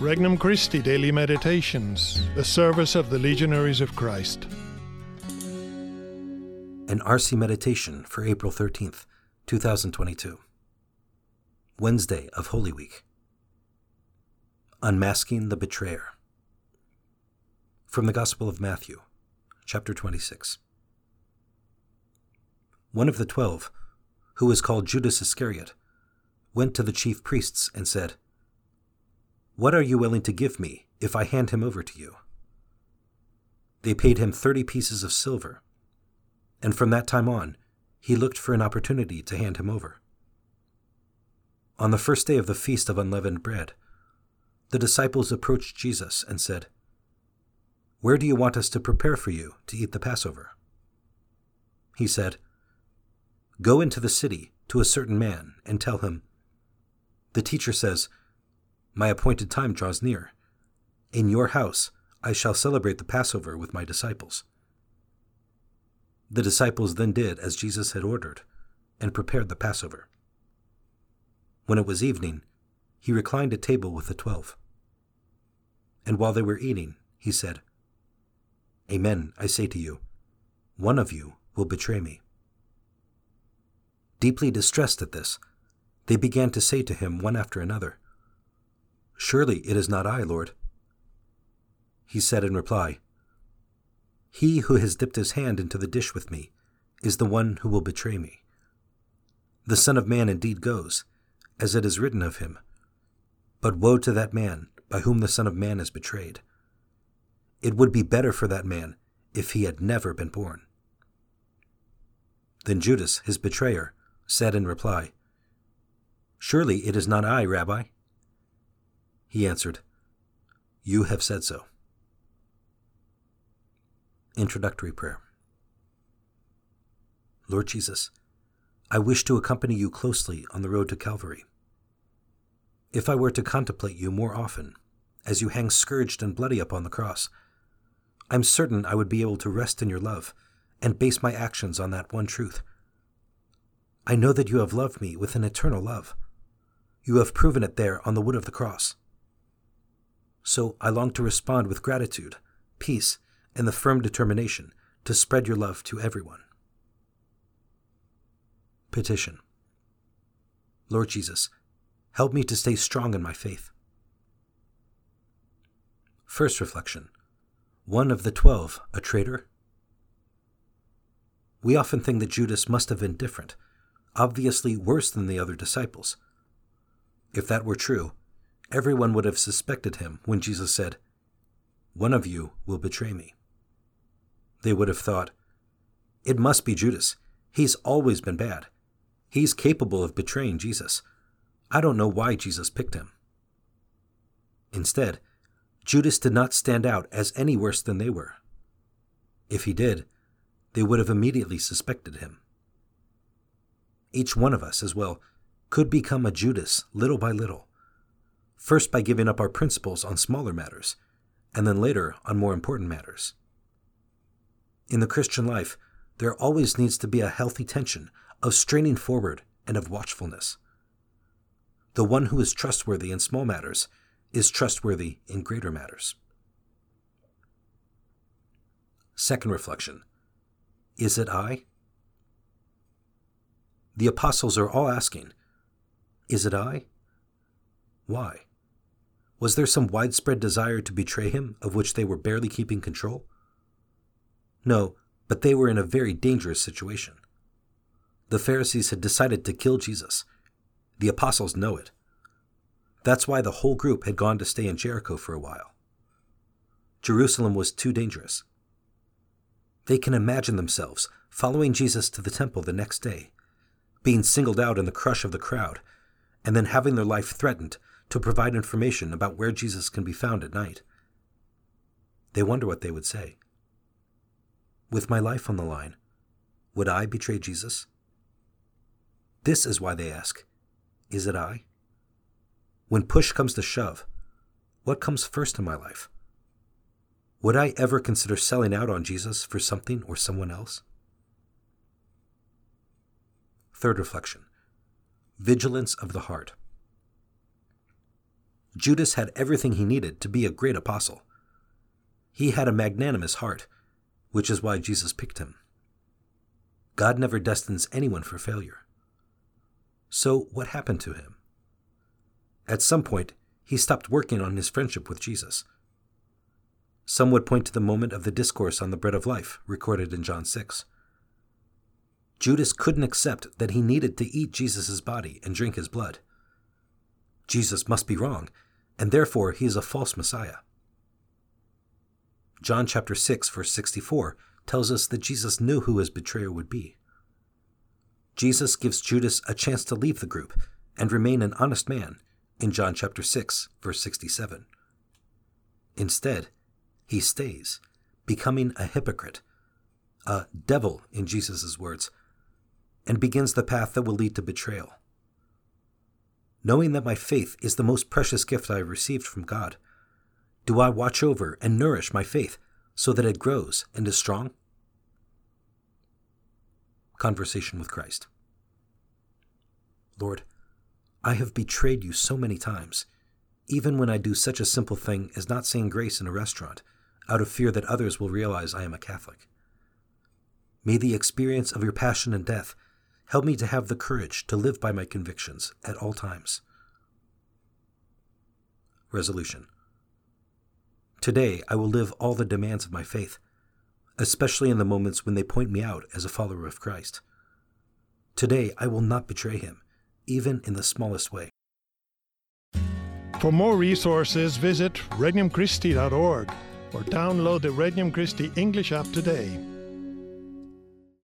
Regnum Christi Daily Meditations, the service of the Legionaries of Christ. An RC Meditation for April 13th, 2022. Wednesday of Holy Week. Unmasking the Betrayer. From the Gospel of Matthew, chapter 26. One of the twelve, who was called Judas Iscariot, went to the chief priests and said, What are you willing to give me if I hand him over to you? They paid him thirty pieces of silver, and from that time on, he looked for an opportunity to hand him over. On the first day of the Feast of Unleavened Bread, the disciples approached Jesus and said, Where do you want us to prepare for you to eat the Passover? He said, Go into the city to a certain man and tell him, The teacher says, My appointed time draws near. In your house I shall celebrate the Passover with my disciples. The disciples then did as Jesus had ordered and prepared the Passover. When it was evening, he reclined at table with the twelve. And while they were eating, he said, Amen, I say to you, one of you will betray me. Deeply distressed at this, they began to say to him one after another, Surely it is not I, Lord. He said in reply, He who has dipped his hand into the dish with me is the one who will betray me. The Son of Man indeed goes, as it is written of him. But woe to that man by whom the Son of Man is betrayed. It would be better for that man if he had never been born. Then Judas, his betrayer, said in reply, Surely it is not I, Rabbi. He answered, You have said so. Introductory Prayer Lord Jesus, I wish to accompany you closely on the road to Calvary. If I were to contemplate you more often, as you hang scourged and bloody upon the cross, I'm certain I would be able to rest in your love and base my actions on that one truth I know that you have loved me with an eternal love. You have proven it there on the wood of the cross. So I long to respond with gratitude, peace, and the firm determination to spread your love to everyone. Petition Lord Jesus, help me to stay strong in my faith. First reflection One of the twelve, a traitor? We often think that Judas must have been different obviously worse than the other disciples. If that were true, everyone would have suspected him when Jesus said, One of you will betray me. They would have thought, It must be Judas. He's always been bad. He's capable of betraying Jesus. I don't know why Jesus picked him. Instead, Judas did not stand out as any worse than they were. If he did, they would have immediately suspected him. Each one of us, as well, could become a Judas little by little. First, by giving up our principles on smaller matters, and then later on more important matters. In the Christian life, there always needs to be a healthy tension of straining forward and of watchfulness. The one who is trustworthy in small matters is trustworthy in greater matters. Second reflection Is it I? The apostles are all asking, Is it I? Why? Was there some widespread desire to betray him of which they were barely keeping control? No, but they were in a very dangerous situation. The Pharisees had decided to kill Jesus. The apostles know it. That's why the whole group had gone to stay in Jericho for a while. Jerusalem was too dangerous. They can imagine themselves following Jesus to the temple the next day being singled out in the crush of the crowd, and then having their life threatened to provide information about where Jesus can be found at night. They wonder what they would say. With my life on the line, would I betray Jesus? This is why they ask Is it I? When push comes to shove, what comes first in my life? Would I ever consider selling out on Jesus for something or someone else? Third reflection Vigilance of the heart. Judas had everything he needed to be a great apostle. He had a magnanimous heart, which is why Jesus picked him. God never destines anyone for failure. So, what happened to him? At some point, he stopped working on his friendship with Jesus. Some would point to the moment of the discourse on the bread of life, recorded in John 6. Judas couldn't accept that he needed to eat Jesus' body and drink his blood. Jesus must be wrong, and therefore he is a false Messiah. John chapter 6 verse 64 tells us that Jesus knew who his betrayer would be. Jesus gives Judas a chance to leave the group and remain an honest man in John chapter 6 verse 67. Instead, he stays, becoming a hypocrite, a devil in Jesus' words, and begins the path that will lead to betrayal. Knowing that my faith is the most precious gift I have received from God, do I watch over and nourish my faith so that it grows and is strong? Conversation with Christ. Lord, I have betrayed you so many times, even when I do such a simple thing as not saying grace in a restaurant, out of fear that others will realize I am a Catholic. May the experience of your passion and death help me to have the courage to live by my convictions at all times. Resolution Today, I will live all the demands of my faith, especially in the moments when they point me out as a follower of Christ. Today, I will not betray him, even in the smallest way. For more resources, visit regnumchristi.org or download the Regnum Christi English app today.